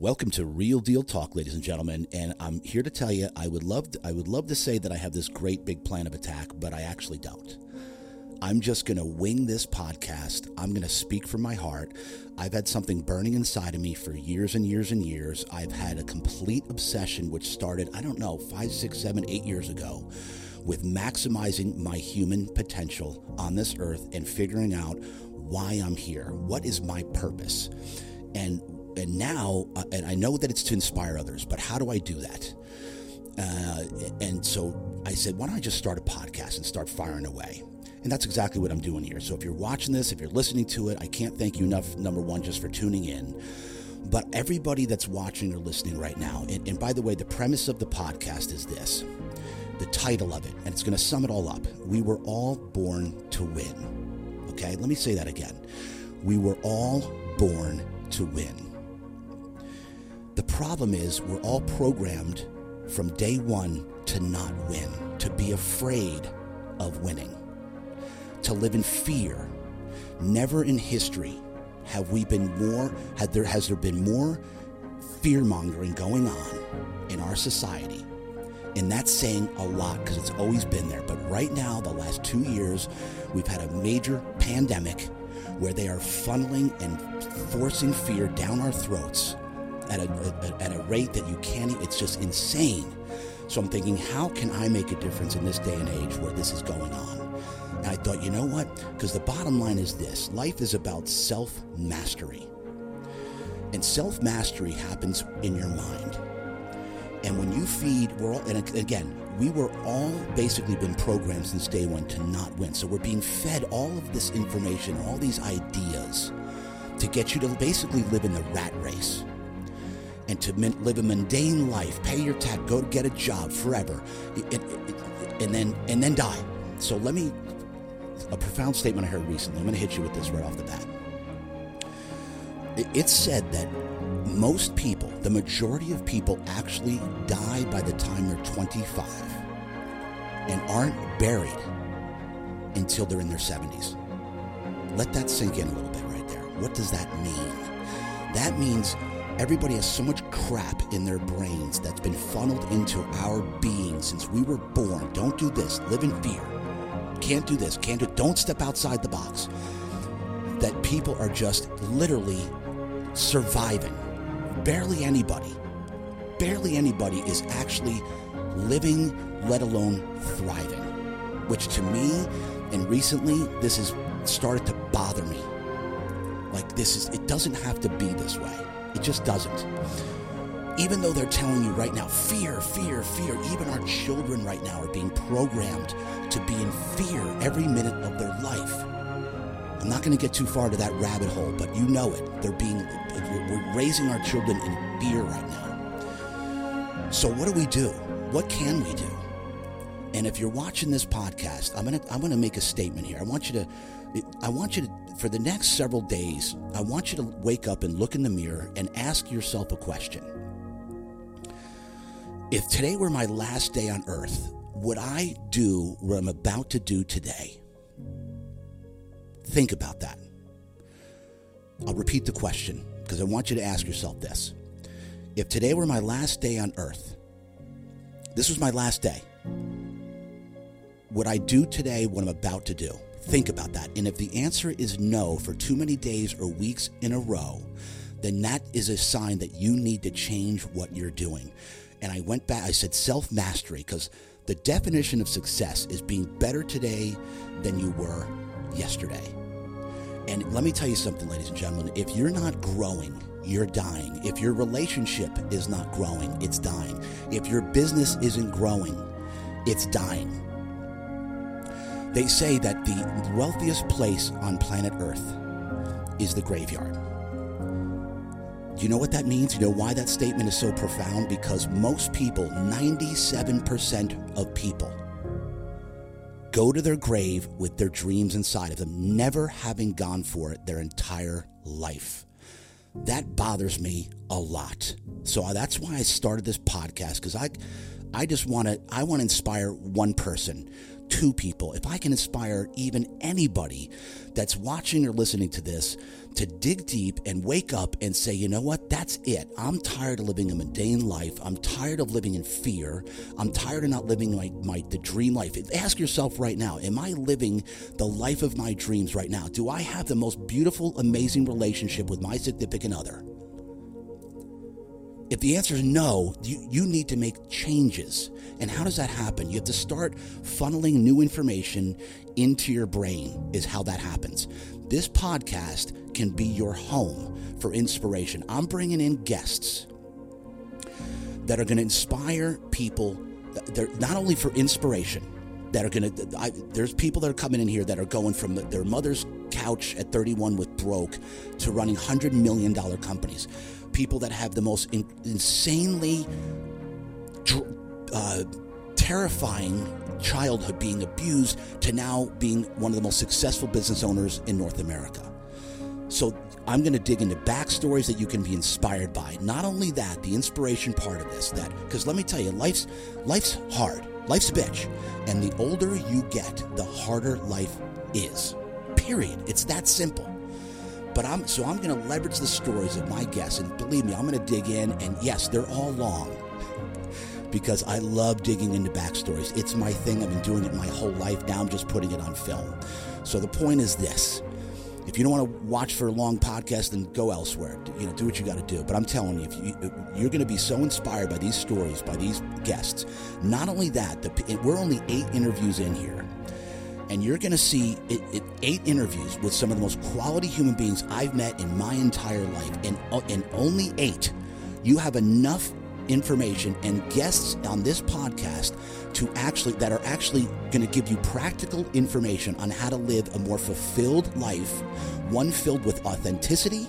Welcome to Real Deal Talk, ladies and gentlemen. And I'm here to tell you, I would love, to, I would love to say that I have this great big plan of attack, but I actually don't. I'm just going to wing this podcast. I'm going to speak from my heart. I've had something burning inside of me for years and years and years. I've had a complete obsession, which started, I don't know, five, six, seven, eight years ago, with maximizing my human potential on this earth and figuring out why I'm here. What is my purpose? And and now, uh, and I know that it's to inspire others, but how do I do that? Uh, and so I said, why don't I just start a podcast and start firing away? And that's exactly what I'm doing here. So if you're watching this, if you're listening to it, I can't thank you enough, number one, just for tuning in. But everybody that's watching or listening right now, and, and by the way, the premise of the podcast is this the title of it, and it's going to sum it all up. We were all born to win. Okay, let me say that again. We were all born to win. The problem is, we're all programmed from day one to not win, to be afraid of winning, to live in fear. Never in history have we been more, had there, has there been more fear mongering going on in our society. And that's saying a lot because it's always been there. But right now, the last two years, we've had a major pandemic where they are funneling and forcing fear down our throats at a, at a rate that you can't, it's just insane. So I'm thinking, how can I make a difference in this day and age where this is going on? And I thought, you know what? Because the bottom line is this life is about self mastery. And self mastery happens in your mind. And when you feed, we're all, and again, we were all basically been programmed since day one to not win. So we're being fed all of this information, all these ideas to get you to basically live in the rat race and to live a mundane life, pay your tax, go get a job forever, and then and then die. So let me a profound statement I heard recently. I'm going to hit you with this right off the bat. It's said that most people, the majority of people, actually die by the time they're 25 and aren't buried until they're in their 70s. Let that sink in a little bit right there. What does that mean? That means Everybody has so much crap in their brains that's been funneled into our being since we were born. Don't do this. Live in fear. Can't do this. Can't do. Don't step outside the box. That people are just literally surviving. Barely anybody, barely anybody is actually living, let alone thriving. Which to me, and recently, this has started to bother me. Like this is. It doesn't have to be this way. It just doesn't. Even though they're telling you right now, fear, fear, fear, even our children right now are being programmed to be in fear every minute of their life. I'm not going to get too far to that rabbit hole, but you know it. They're being, we're raising our children in fear right now. So what do we do? What can we do? And if you're watching this podcast, I'm gonna I'm gonna make a statement here. I want you to I want you to, for the next several days, I want you to wake up and look in the mirror and ask yourself a question. If today were my last day on earth, would I do what I'm about to do today? Think about that. I'll repeat the question because I want you to ask yourself this. If today were my last day on earth, this was my last day, would I do today what I'm about to do? Think about that. And if the answer is no for too many days or weeks in a row, then that is a sign that you need to change what you're doing. And I went back, I said self mastery, because the definition of success is being better today than you were yesterday. And let me tell you something, ladies and gentlemen if you're not growing, you're dying. If your relationship is not growing, it's dying. If your business isn't growing, it's dying. They say that the wealthiest place on planet Earth is the graveyard. Do you know what that means? You know why that statement is so profound? Because most people, 97% of people, go to their grave with their dreams inside of them, never having gone for it their entire life. That bothers me a lot. So that's why I started this podcast because I I just want to I want to inspire one person, two people. If I can inspire even anybody that's watching or listening to this to dig deep and wake up and say, you know what, that's it. I'm tired of living a mundane life. I'm tired of living in fear. I'm tired of not living my, my the dream life. Ask yourself right now, am I living the life of my dreams right now? Do I have the most beautiful, amazing relationship with my significant other? If the answer is no, you, you need to make changes. And how does that happen? You have to start funneling new information into your brain, is how that happens. This podcast can be your home for inspiration. I'm bringing in guests that are going to inspire people. They're not only for inspiration, that are going to. There's people that are coming in here that are going from their mother's couch at 31 with broke to running hundred million dollar companies people that have the most in, insanely uh, terrifying childhood being abused to now being one of the most successful business owners in North America. So I'm going to dig into backstories that you can be inspired by. Not only that, the inspiration part of this, that because let me tell you, life's life's hard, life's a bitch, and the older you get, the harder life is. Period. It's that simple. But I'm so I'm going to leverage the stories of my guests, and believe me, I'm going to dig in. And yes, they're all long because I love digging into backstories. It's my thing. I've been doing it my whole life. Now I'm just putting it on film. So the point is this: if you don't want to watch for a long podcast, then go elsewhere. You know, do what you got to do. But I'm telling you, if you, you're going to be so inspired by these stories, by these guests. Not only that, the, we're only eight interviews in here and you're going to see it, it, eight interviews with some of the most quality human beings I've met in my entire life, and uh, in only eight, you have enough information and guests on this podcast to actually that are actually going to give you practical information on how to live a more fulfilled life, one filled with authenticity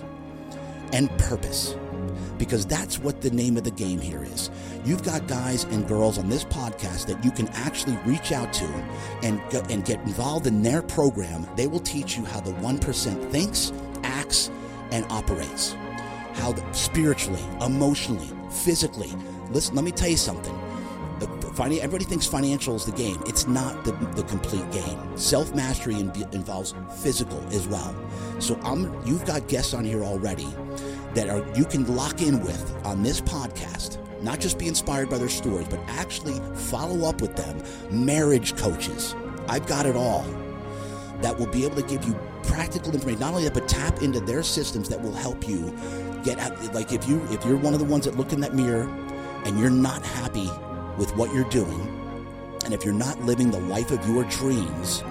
and purpose because that's what the name of the game here is. You've got guys and girls on this podcast that you can actually reach out to and, and get involved in their program. They will teach you how the 1% thinks, acts, and operates. How the, spiritually, emotionally, physically. Listen, let me tell you something. everybody thinks financial is the game. It's not the, the complete game. Self mastery involves physical as well. So I'm, you've got guests on here already that are you can lock in with on this podcast not just be inspired by their stories but actually follow up with them marriage coaches. I've got it all that will be able to give you practical information. Not only that but tap into their systems that will help you get at like if you if you're one of the ones that look in that mirror and you're not happy with what you're doing and if you're not living the life of your dreams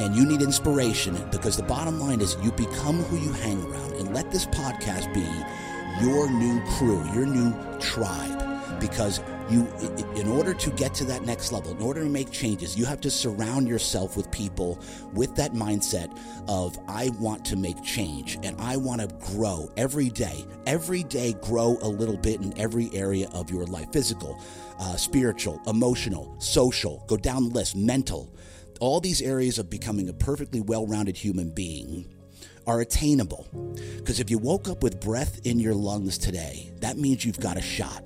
and you need inspiration because the bottom line is you become who you hang around and let this podcast be your new crew, your new tribe. Because you in order to get to that next level in order to make changes you have to surround yourself with people with that mindset of i want to make change and i want to grow every day. Every day grow a little bit in every area of your life physical uh, spiritual emotional social go down the list mental all these areas of becoming a perfectly well rounded human being are attainable. Because if you woke up with breath in your lungs today, that means you've got a shot.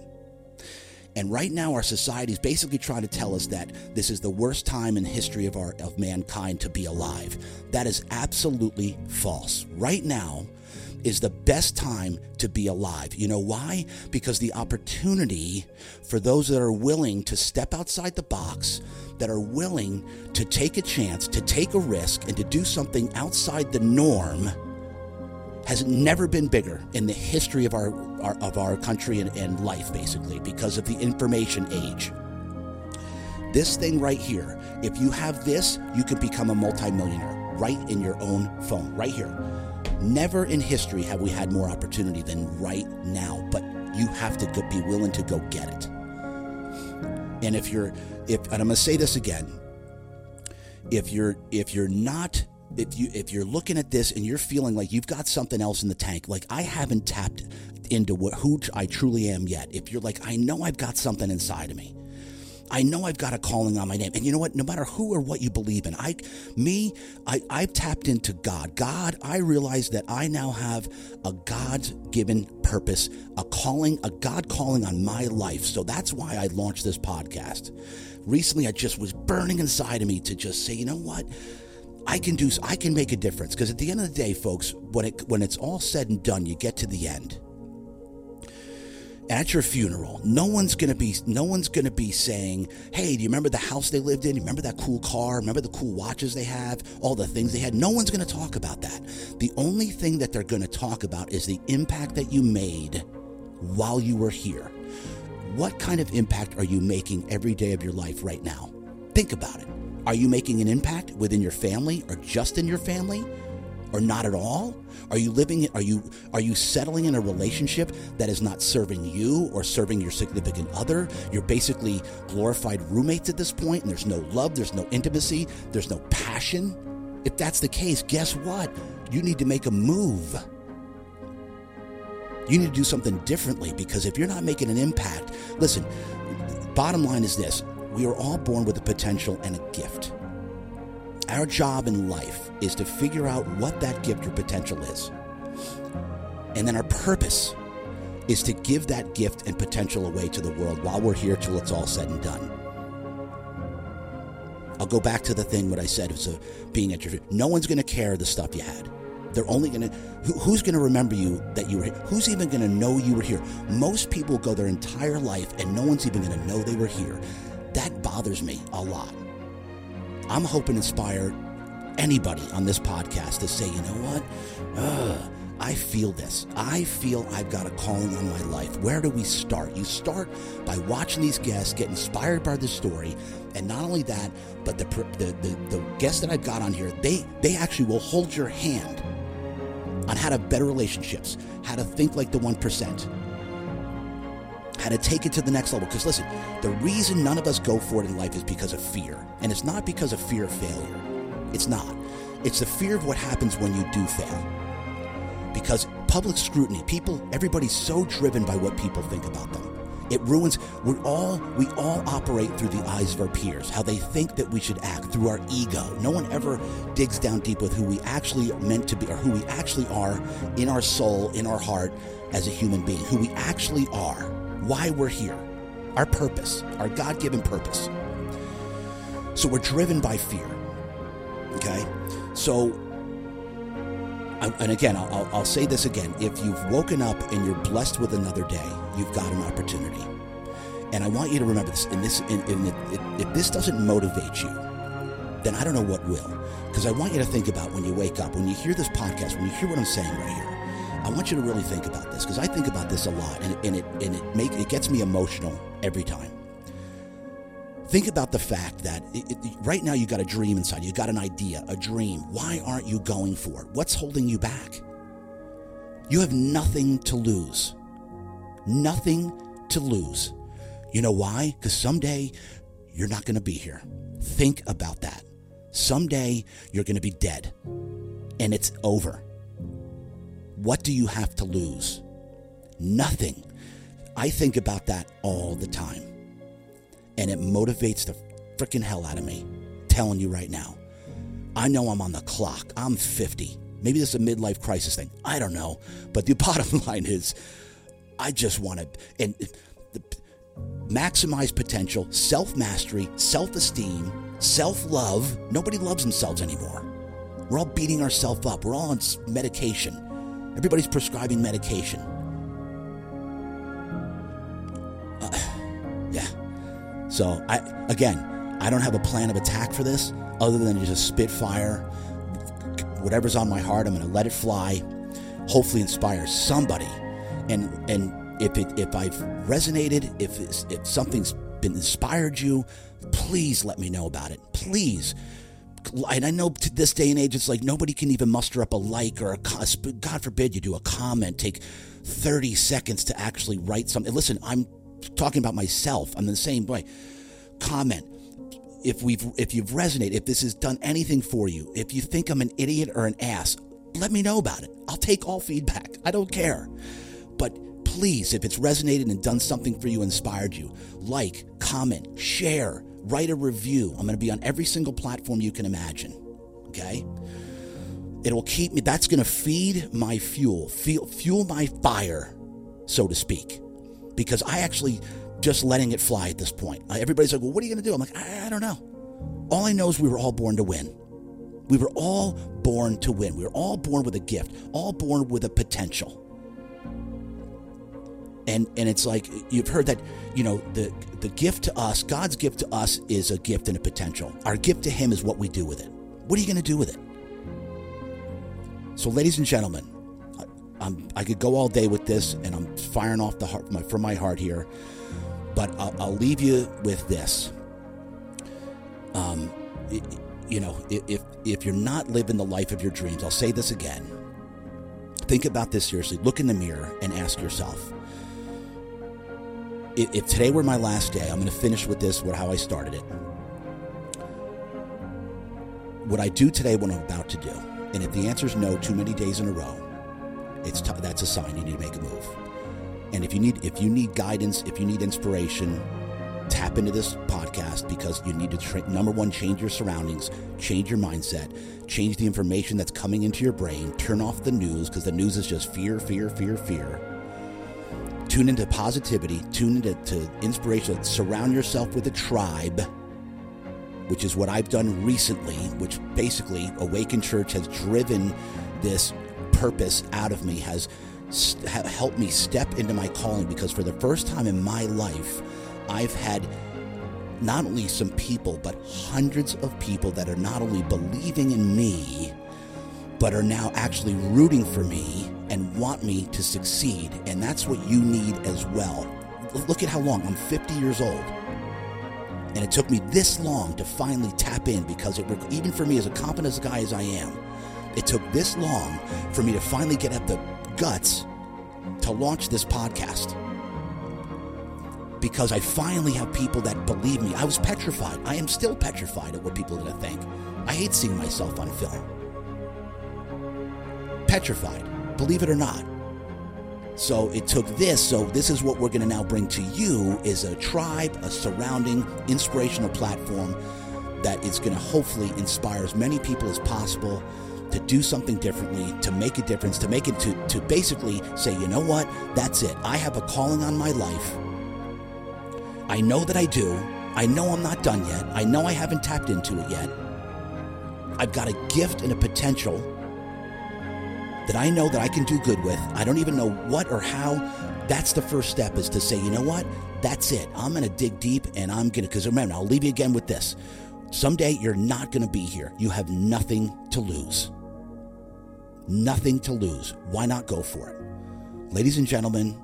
And right now, our society is basically trying to tell us that this is the worst time in history of our of mankind to be alive. That is absolutely false. Right now is the best time to be alive. You know why? Because the opportunity for those that are willing to step outside the box, that are willing to take a chance, to take a risk, and to do something outside the norm has never been bigger in the history of our, our of our country and, and life, basically, because of the information age. This thing right here, if you have this, you can become a multimillionaire right in your own phone, right here. Never in history have we had more opportunity than right now, but you have to be willing to go get it. And if you're if and I'm going to say this again, if you're if you're not if you if you're looking at this and you're feeling like you've got something else in the tank, like I haven't tapped into what who I truly am yet. If you're like I know I've got something inside of me. I know I've got a calling on my name. And you know what? No matter who or what you believe in, I, me, I, I've tapped into God. God, I realize that I now have a God given purpose, a calling, a God calling on my life. So that's why I launched this podcast. Recently, I just was burning inside of me to just say, you know what? I can do, I can make a difference. Because at the end of the day, folks, when it, when it's all said and done, you get to the end at your funeral, no one's gonna be no one's gonna be saying, "Hey, do you remember the house they lived in? You remember that cool car? Remember the cool watches they have? All the things they had?" No one's gonna talk about that. The only thing that they're gonna talk about is the impact that you made while you were here. What kind of impact are you making every day of your life right now? Think about it. Are you making an impact within your family or just in your family? Or not at all? Are you living are you are you settling in a relationship that is not serving you or serving your significant other? You're basically glorified roommates at this point and there's no love, there's no intimacy, there's no passion. If that's the case, guess what? You need to make a move. You need to do something differently because if you're not making an impact, listen, bottom line is this we are all born with a potential and a gift. Our job in life is to figure out what that gift or potential is. And then our purpose is to give that gift and potential away to the world while we're here till it's all said and done. I'll go back to the thing what I said was a, being interviewed. No one's going to care the stuff you had. They're only going to, who, who's going to remember you that you were here? Who's even going to know you were here? Most people go their entire life and no one's even going to know they were here. That bothers me a lot. I'm hoping to inspire anybody on this podcast to say, you know what? Ugh, I feel this. I feel I've got a calling on my life. Where do we start? You start by watching these guests, get inspired by the story, and not only that, but the the, the, the guests that I've got on here, they they actually will hold your hand on how to better relationships, how to think like the one percent how to take it to the next level. Because listen, the reason none of us go for it in life is because of fear. And it's not because of fear of failure. It's not. It's the fear of what happens when you do fail. Because public scrutiny, people, everybody's so driven by what people think about them. It ruins. We all we all operate through the eyes of our peers, how they think that we should act through our ego. No one ever digs down deep with who we actually meant to be, or who we actually are in our soul, in our heart, as a human being, who we actually are why we're here, our purpose, our God given purpose. So we're driven by fear. Okay? So, and again, I'll, I'll, say this again. If you've woken up and you're blessed with another day, you've got an opportunity. And I want you to remember this. And this, and, and if this doesn't motivate you, then I don't know what will. Because I want you to think about when you wake up, when you hear this podcast, when you hear what I'm saying right here I want you to really think about this because I think about this a lot, and, and it and it make it gets me emotional every time. Think about the fact that it, it, right now you got a dream inside you, got an idea, a dream. Why aren't you going for it? What's holding you back? You have nothing to lose. Nothing to lose. You know why? Because someday you're not going to be here. Think about that. Someday you're going to be dead and it's over. What do you have to lose? Nothing. I think about that all the time. And it motivates the freaking hell out of me. telling you right now. I know I'm on the clock. I'm 50. Maybe this is a midlife crisis thing. I don't know. But the bottom line is, I just want to and the, maximize potential, self mastery, self esteem, self love. Nobody loves themselves anymore. We're all beating ourselves up. We're all on medication. Everybody's prescribing medication. Uh, yeah. So I again, I don't have a plan of attack for this other than just spit fire. Whatever's on my heart, I'm going to let it fly. Hopefully, inspire somebody. And and if it if I've resonated, if if something's been inspired you, please let me know about it. Please and I know to this day and age, it's like nobody can even muster up a like or a, God forbid you do a comment, take 30 seconds to actually write something. Listen, I'm talking about myself. I'm the same way. Comment. If we've, if you've resonated, if this has done anything for you, if you think I'm an idiot or an ass, let me know about it. I'll take all feedback. I don't care. But please, if it's resonated and done something for you, inspired you, like, comment, share, write a review. I'm going to be on every single platform you can imagine. Okay? It will keep me, that's going to feed my fuel, fuel, fuel my fire, so to speak. Because I actually just letting it fly at this point. Everybody's like, well, what are you going to do? I'm like, I, I don't know. All I know is we were all born to win. We were all born to win. We were all born with a gift, all born with a potential. And and it's like you've heard that, you know, the the gift to us, God's gift to us is a gift and a potential. Our gift to him is what we do with it. What are you going to do with it? So ladies and gentlemen, I, I could go all day with this and I'm firing off the heart my, from my heart here, but I'll, I'll leave you with this. Um, it, you know, if if you're not living the life of your dreams, I'll say this again. Think about this seriously. Look in the mirror and ask yourself: If, today were my last day, I'm going to finish with this. What how I started it. Would I do today what I'm about to do? And if the answer is no, too many days in a row, it's t- that's a sign you need to make a move. And if you need if you need guidance, if you need inspiration, tap into this podcast because you need to tra- number one change your surroundings change your mindset change the information that's coming into your brain turn off the news because the news is just fear fear fear fear tune into positivity. Tune into to inspiration. Surround yourself with a tribe which is what i've done recently which basically awaken church has driven this purpose out of me has st- helped me step into my calling. Because for the first time in my life I've had not only some people, but hundreds of people that are not only believing in me, but are now actually rooting for me and want me to succeed. And that's what you need as well. Look at how long I'm 50 years old. And it took me this long to finally tap in because it, even for me, as a competent guy as I am, it took this long for me to finally get up the guts to launch this podcast because I finally have people that believe me. I was petrified. I am still petrified at what people are going to think. I hate seeing myself on film. Petrified, believe it or not. So it took this. So this is what we're going to now bring to you is a tribe, a surrounding inspirational platform that is going to hopefully inspire as many people as possible to do something differently, to make a difference, to make it to, to basically say, you know what, that's it. I have a calling on my life I know that I do. I know I'm not done yet. I know I haven't tapped into it yet. I've got a gift and a potential that I know that I can do good with. I don't even know what or how. That's the first step is to say, you know what? That's it. I'm going to dig deep and I'm going to, because remember, I'll leave you again with this. Someday you're not going to be here. You have nothing to lose. Nothing to lose. Why not go for it? Ladies and gentlemen,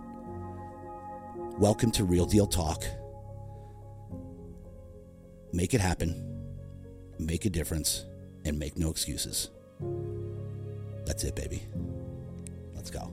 welcome to Real Deal Talk. Make it happen, make a difference, and make no excuses. That's it, baby. Let's go.